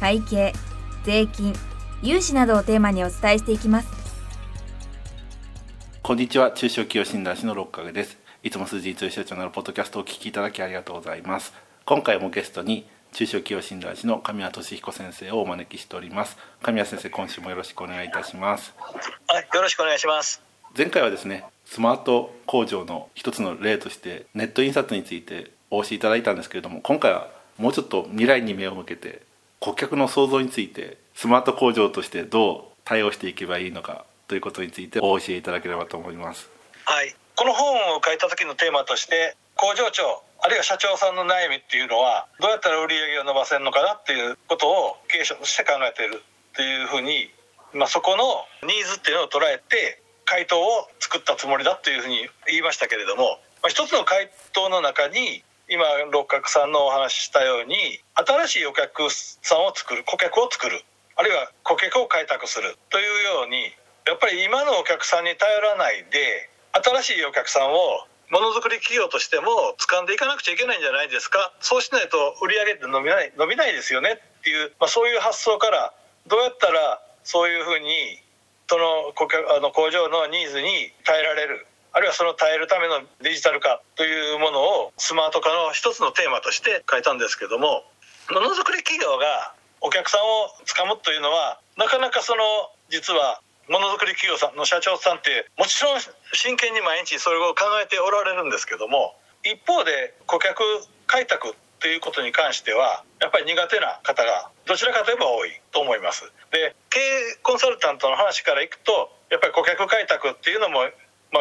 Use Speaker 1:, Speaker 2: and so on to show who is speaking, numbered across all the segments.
Speaker 1: 会計税金融資などをテーマにお伝えしていきます。
Speaker 2: こんにちは。中小企業診断士の六角です。いつも数字に強い社長なるポッドキャストをお聞きいただきありがとうございます。今回もゲストに中小企業診断士の神谷俊彦先生をお招きしております。神谷先生今週もよろしくお願いいたします。
Speaker 3: はいよろしくお願いします。
Speaker 2: 前回はですねスマート工場の一つの例としてネット印刷についてお教えいただいたんですけれども今回はもうちょっと未来に目を向けて顧客の想像についてスマート工場としてどう対応していけばいいのかということについてお教えいただければと思います。
Speaker 3: はい。この本を書いた時のテーマとして工場長あるいは社長さんの悩みっていうのはどうやったら売り上げを伸ばせるのかなっていうことを経営者として考えているっていうふうに、まあ、そこのニーズっていうのを捉えて回答を作ったつもりだというふうに言いましたけれども、まあ、一つの回答の中に今六角さんのお話ししたように新しいお客さんを作る顧客を作る。あるいは顧客を開拓する。というようにやっぱり今のお客さんに頼らないで新しいお客さんをものづくり企業としても掴んでいかなくちゃいけないんじゃないですか。そうしないと売り上げって伸びない伸びないですよね。っていう、まあ、そういう発想からどうやったらそういうふうにその顧客あの工場のニーズに耐えられる。あるいはその耐えるためのデジタル化というものをスマート化の一つのテーマとして書いたんですけどもものづくり企業がお客さんをつかむというのはなかなかその実はものづくり企業さんの社長さんってもちろん真剣に毎日それを考えておられるんですけども一方で顧客開拓ということに関してはやっぱり苦手な方がどちらかといえば多いと思います。で経営コンサルタントの話からいくとやっぱり顧客開拓っていうのも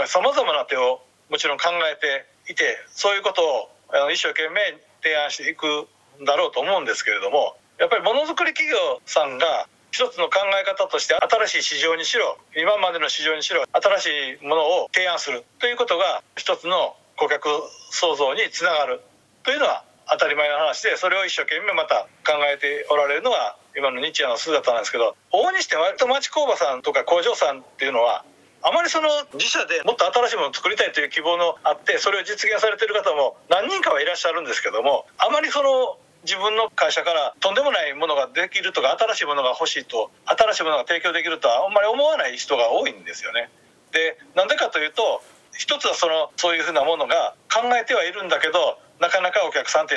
Speaker 3: さまざ、まな手をもちろん考えていてそういうことを一生懸命提案していくんだろうと思うんですけれどもやっぱりものづくり企業さんが一つの考え方として新しい市場にしろ今までの市場にしろ新しいものを提案するということが一つの顧客創造につながるというのは当たり前の話でそれを一生懸命また考えておられるのが今の日夜の姿なんですけど往々にして割と町工場さんとか工場さんっていうのはあまりその自社でもっと新しいものを作りたいという希望のあってそれを実現されてる方も何人かはいらっしゃるんですけどもあまりその自分の会社からとんでもないものができるとか新しいものが欲しいと新しいものが提供できるとはあんまり思わない人が多いんですよね。でなんでかというと一つはそのそういうふうなものが考えてはいるんだけどなかなかお客さんって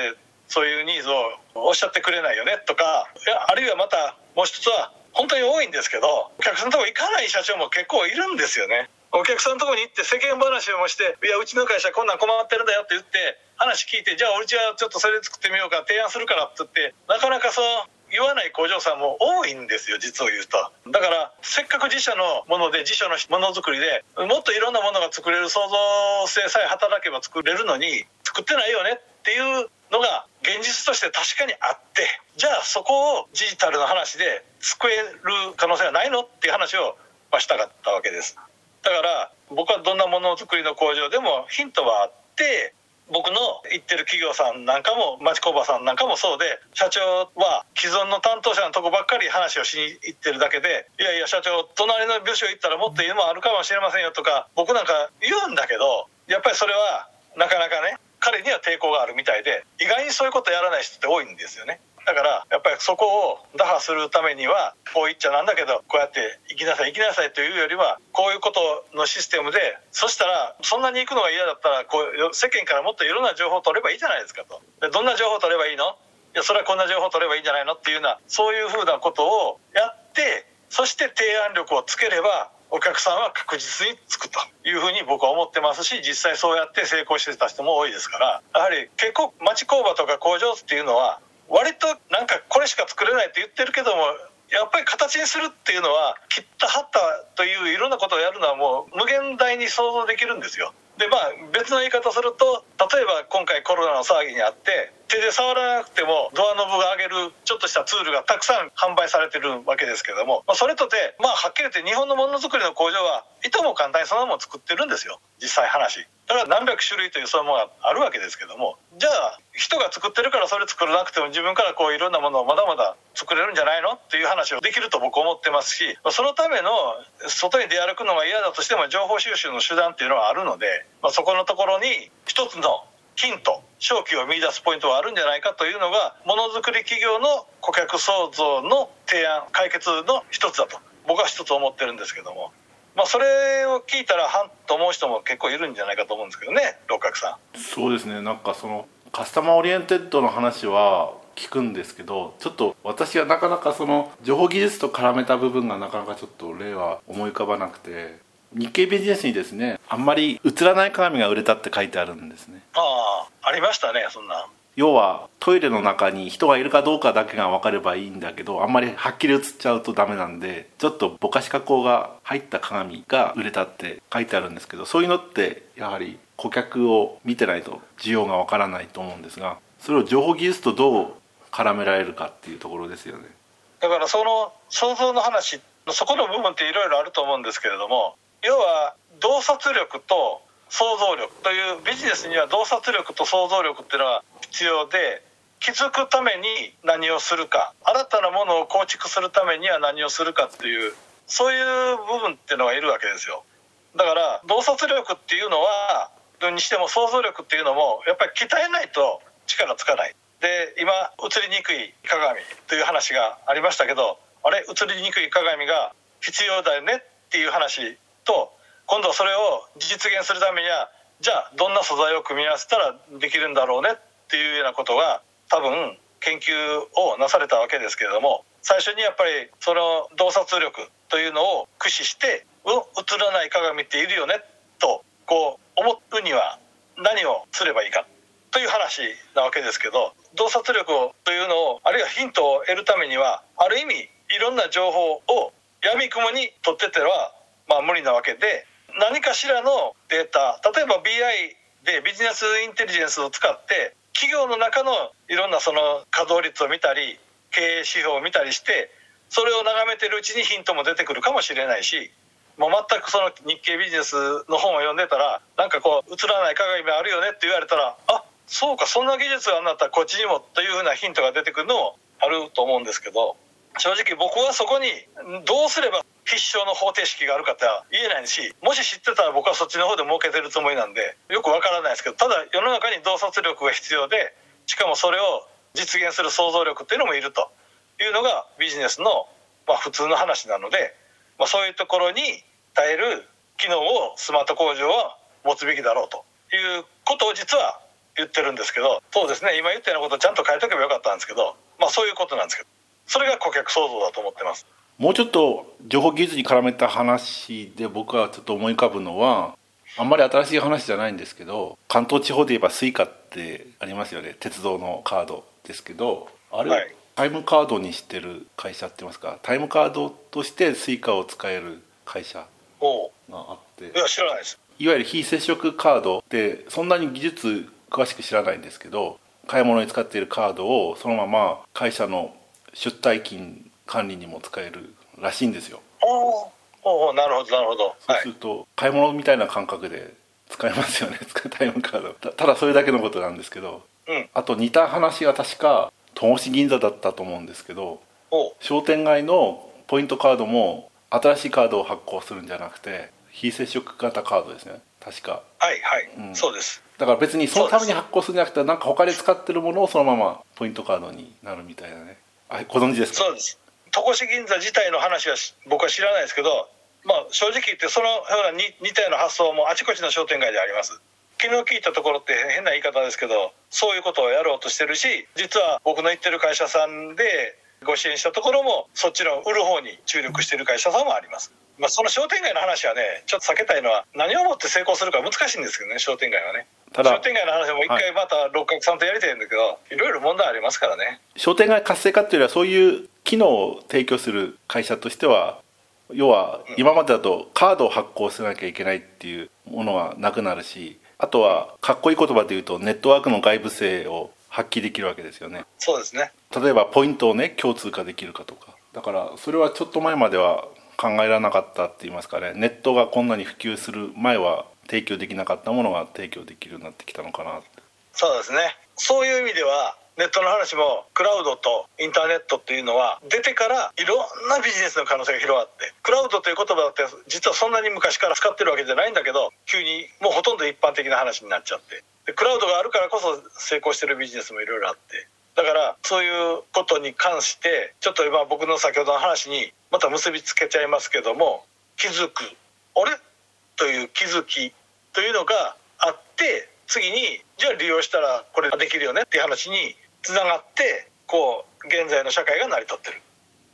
Speaker 3: そういうニーズをおっしゃってくれないよねとかいやあるいはまたもう一つは本当に多いんですけどお客さんのとこ行かない社長も結構いるんですよね。お客さんのとこに行って世間話をもして「いやうちの会社こんなん困ってるんだよ」って言って話聞いて「じゃあうちはちょっとそれ作ってみようか提案するから」って言ってなかなかそう言わない工場さんも多いんですよ実を言うとだからせっかく自社のもので自社のものづくりでもっといろんなものが作れる創造性さえ働けば作れるのに作ってないよねっていうのが現実として確かにあってじゃあそこをデジタルの話で救える可能性はないのっていう話をしたかったわけです。だから僕はどんなものづくりの工場でもヒントはあって僕の行ってる企業さんなんかも町工場さんなんかもそうで社長は既存の担当者のとこばっかり話をしに行ってるだけでいやいや社長隣の部署行ったらもっといいのもあるかもしれませんよとか僕なんか言うんだけどやっぱりそれはなかなかね彼には抵抗があるみたいで意外にそういうことやらない人って多いんですよね。だからやっぱりそこを打破するためにはこう言っちゃなんだけどこうやって行きなさい行きなさいというよりはこういうことのシステムでそしたらそんなに行くのが嫌だったらこう世間からもっといろんな情報を取ればいいじゃないですかと。でどんな情報を取ればいいの？いやそれはこんな情報を取ればいいんじゃないの？っていうようなそういうふうなことをやってそして提案力をつければお客さんは確実につくというふうに僕は思ってますし実際そうやって成功してた人も多いですからやはり結構町工場とか工場っていうのは割となんかこれしか作れないって言ってるけどもやっぱり形にするっていうのは切った貼ったといういろんなことをやるのはもう無限大に想像できるんですよ。でまあ別の言い方すると例えば今回コロナの騒ぎにあって手で触らなくてもドアノブが上げるちょっとしたツールがたくさん販売されてるわけですけども、まあ、それとてまあはっきり言って日本のものづくりの工場はいとも簡単にそんなもの作ってるんですよ実際話。だから何百種類というそういうものがあるわけですけどもじゃあ人が作ってるからそれ作らなくても自分からこういろんなものをまだまだ作れるんじゃないのっていう話をできると僕思ってますしそのための外に出歩くのが嫌だとしても情報収集の手段っていうのはあるので、まあ、そこのところに一つのヒント正気を見出すポイントはあるんじゃないかというのがものづくり企業の顧客創造の提案解決の一つだと。僕は一つ思ってるんですけども。まあ、それを聞いたらはんと思う人も結構いるんじゃないかと思うんですけどね六角さ
Speaker 2: ん。そうですね。なんかそのカスタマーオリエンテッドの話は聞くんですけどちょっと私はなかなかその情報技術と絡めた部分がなかなかちょっと例は思い浮かばなくて。日経ビジネスにですねあんまり映らない鏡が売れたって書いてあるんですね。
Speaker 3: ああありましたねそんな
Speaker 2: 要はトイレの中に人がいるかどうかだけが分かればいいんだけどあんまりはっきり映っちゃうとダメなんでちょっとぼかし加工が入った鏡が売れたって書いてあるんですけどそういうのってやはり顧客を見てないと需要が分からないと思うんですがそれを情報技術とどう絡められるかっていうところですよね。
Speaker 3: だからその想像の話そこの部分っていろいろあると思うんですけれども要は洞察力と想像力というビジネスには洞察力と想像力っていうのは必要で気づくために何をするか新たなものを構築するためには何をするかっていうそういう部分っていうのがいるわけですよ。だから洞察力っていうのはにしても想像力っていうのもやっぱり鍛えないと力つかない。で今映りにくい鏡という話がありましたけどあれ映りにくい鏡が必要だよねっていう話と今度それを実現するためにはじゃあどんな素材を組み合わせたらできるんだろうねっていうようなことが多分研究をなされたわけですけれども最初にやっぱりその洞察力というのを駆使して「う映らない鏡っているよね」とこう思うには何をすればいいかという話なわけですけど洞察力というのをあるいはヒントを得るためにはある意味いろんな情報をやみくもに取っててはまあ無理なわけで何かしらのデータ例えば BI でビジネスインテリジェンスを使って企業の中のいろんなその稼働率を見たり経営指標を見たりしてそれを眺めてるうちにヒントも出てくるかもしれないしもう全くその日経ビジネスの本を読んでたらなんかこう映らない鏡あるよねって言われたらあそうかそんな技術があんなったらこっちにもというふうなヒントが出てくるのもあると思うんですけど正直僕はそこにどうすれば必勝の方程式があるかって言えないしもし知ってたら僕はそっちの方で儲けてるつもりなんでよくわからないですけどただ世の中に洞察力が必要でしかもそれを実現する想像力っていうのもいると。いうのがビジネスのまあ普通の話なので、まあ、そういうところに耐える機能をスマート工場は持つべきだろうと。いうことを実は言ってるんですけどそうですね。今言ったようなことをちゃんと変えとけばよかったんですけどまあそういうことなんですけど。それが顧客創造だと思ってます。
Speaker 2: もうちょっと情報技術に絡めた話で僕はちょっと思い浮かぶのはあんまり新しい話じゃないんですけど関東地方で言えば Suica ってありますよね。鉄道のカードですけどあれ、はい、タイムカードにしてる会社って言いますか？タイムカードとして Suica を使える会社があって。
Speaker 3: いや知らないです。
Speaker 2: いわゆる非接触カードってそんなに技術詳しく知らないんですけど買い物に使っているカードをそのまま会社の出退勤管理にも使えるらしいんですよ。
Speaker 3: おおなるほどなるほど。
Speaker 2: そうすると、買い物みたいな感覚で使えますよね。タイムカードただそれだけのことなんですけど、
Speaker 3: うん、
Speaker 2: あと似た話が確か戸越銀座だったと思うんですけど商店街のポイントカードも新しいカードを発行するんじゃなくて非接触型カードですね。確か。
Speaker 3: はいはい、うん、そうです。
Speaker 2: だから別にそのために発行するんじゃなくてなんか他で使ってるものをそのままポイントカードになるみたいなね。あご存知ですか？
Speaker 3: そうです戸越銀座自体の話は僕は知らないですけど、まあ、正直言ってそのような似たような発想もあちこちの商店街であります。昨日聞いたところって変な言い方ですけどそういうことをやろうとしてるし実は僕の行ってる会社さんでご支援したところもそっちの売る方に注力してる会社さんもあります。まあ、その商店街の話はねちょっと避けたいのは何をもって成功するか難しいんですけどね商店街はね。ただ商店街の話も一回また六角さんとやりたいんだけど、はい、いろいろ問題ありますからね。
Speaker 2: 商店街活性化っていうよりはそういう機能を提供する会社としては要は今までだとカードを発行しなきゃいけないっていうものはなくなるしあとはかっこいい言葉で言うとネットワークの外部性を発揮できるわけですよね。
Speaker 3: そうですね。
Speaker 2: 例えばポイントをね共通化できるかとか。だからそれはちょっと前までは考えられなかったって言いますかね。ネットがこんなに普及する前は提供できなかったものが提供できるようになってきたのかな
Speaker 3: そうですね。そういう意味ではネットの話もクラウドとインターネットっていうのは出てからいろんなビジネスの可能性が広がってクラウドという言葉だって実はそんなに昔から使ってるわけじゃないんだけど急にもうほとんど一般的な話になっちゃって。でクラウドがあるからこそ成功してるビジネスもいろいろあって。だからそういうことに関してちょっと今僕の先ほどの話にまた結びつけちゃいますけども気づく。あれ？という気づきというのがあって次にじゃあ利用したらこれができるよねっていう話につながってこう現在の社会が成り立ってる。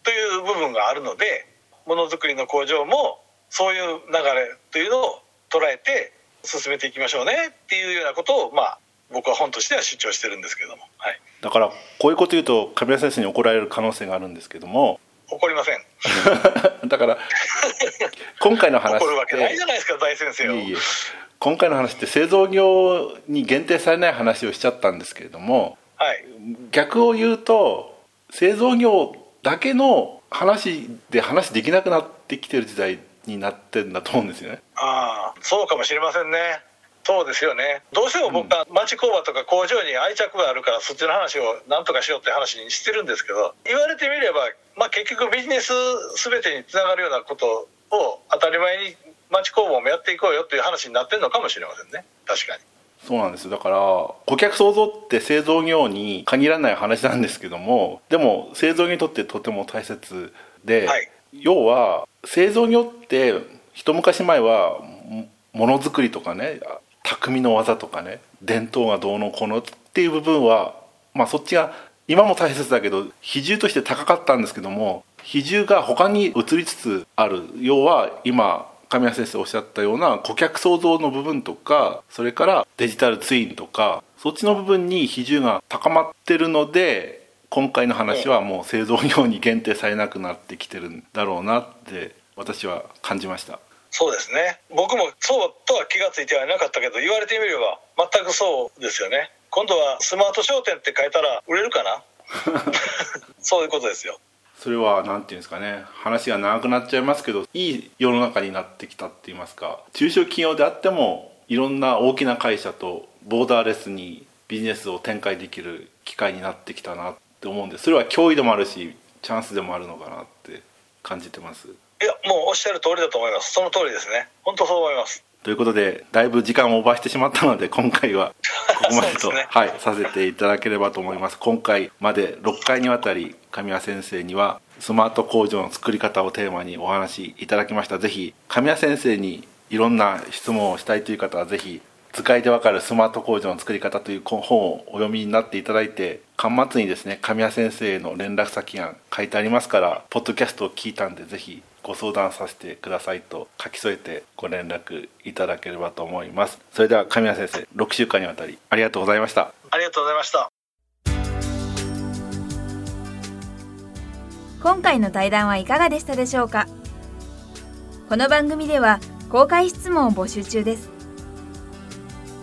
Speaker 3: という部分があるのでものづくりの工場もそういう流れというのを捉えて進めていきましょうね。っていうようなことをまあ僕は本としては主張してるんですけども、はい、
Speaker 2: だからこういうこと言うと神谷先生に怒られる可能性があるんですけども。
Speaker 3: 怒りません。
Speaker 2: だから今回の話
Speaker 3: 怒るわけないじゃないですか大先生
Speaker 2: いい今回の話って製造業に限定されない話をしちゃったんですけれども
Speaker 3: はい、
Speaker 2: 逆を言うと製造業だけの話で話できなくなってきてる時代になってんだと思うんですよね。
Speaker 3: ああそうかもしれませんね。そうですよね。どうしても僕は町工場とか工場に愛着があるからそっちの話を何とかしようって話にしてるんですけど言われてみれば、まあ、結局ビジネス全てにつながるようなことを当たり前に町工房もやっていこうよっていう話になってるのかもしれませんね。確かに。
Speaker 2: そうなんですだから顧客創造って製造業に限らない話なんですけどもでも製造業にとってとても大切で、はい、要は製造業って一昔前はものづくりとかね匠の技とかね伝統がどうのこうのっていう部分はまあそっちが今も大切だけど比重として高かったんですけども比重が他に移りつつある。要は今神谷先生おっしゃったような顧客創造の部分とかそれからデジタルツインとかそっちの部分に比重が高まってるので今回の話はもう製造業に限定されなくなってきてるんだろうなって私は感じました。
Speaker 3: そうですね。僕もそうとは気が付いてはいなかったけど言われてみれば全くそうですよね。今度はスマート商店って書いたら売れるかな？そういうことですよ
Speaker 2: それは何て言うんですかね話が長くなっちゃいますけどいい世の中になってきたって言いますか中小企業であってもいろんな大きな会社とボーダーレスにビジネスを展開できる機会になってきたなって思うんでそれは脅威でもあるしチャンスでもあるのかなって感じてます。い
Speaker 3: やもうおっしゃる通りだと思いますその通りですね本当そう思います
Speaker 2: ということでだいぶ時間をオーバーしてしまったので今回はここまでと。ね、はい、させていただければと思います。今回まで6回にわたり神谷先生にはスマート工場の作り方をテーマにお話いただきました。ぜひ神谷先生にいろんな質問をしたいという方はぜひ使いでわかるスマート工場の作り方という本をお読みになっていただいて端末にですね神谷先生の連絡先が書いてありますからポッドキャストを聞いたんでぜひご相談させてくださいと書き添えてご連絡いただければと思います。それでは神谷先生6週間にわたりありがとうございました。
Speaker 3: ありがとうございました。
Speaker 1: 今回の対談はいかがでしたでしょうか？この番組では公開質問を募集中です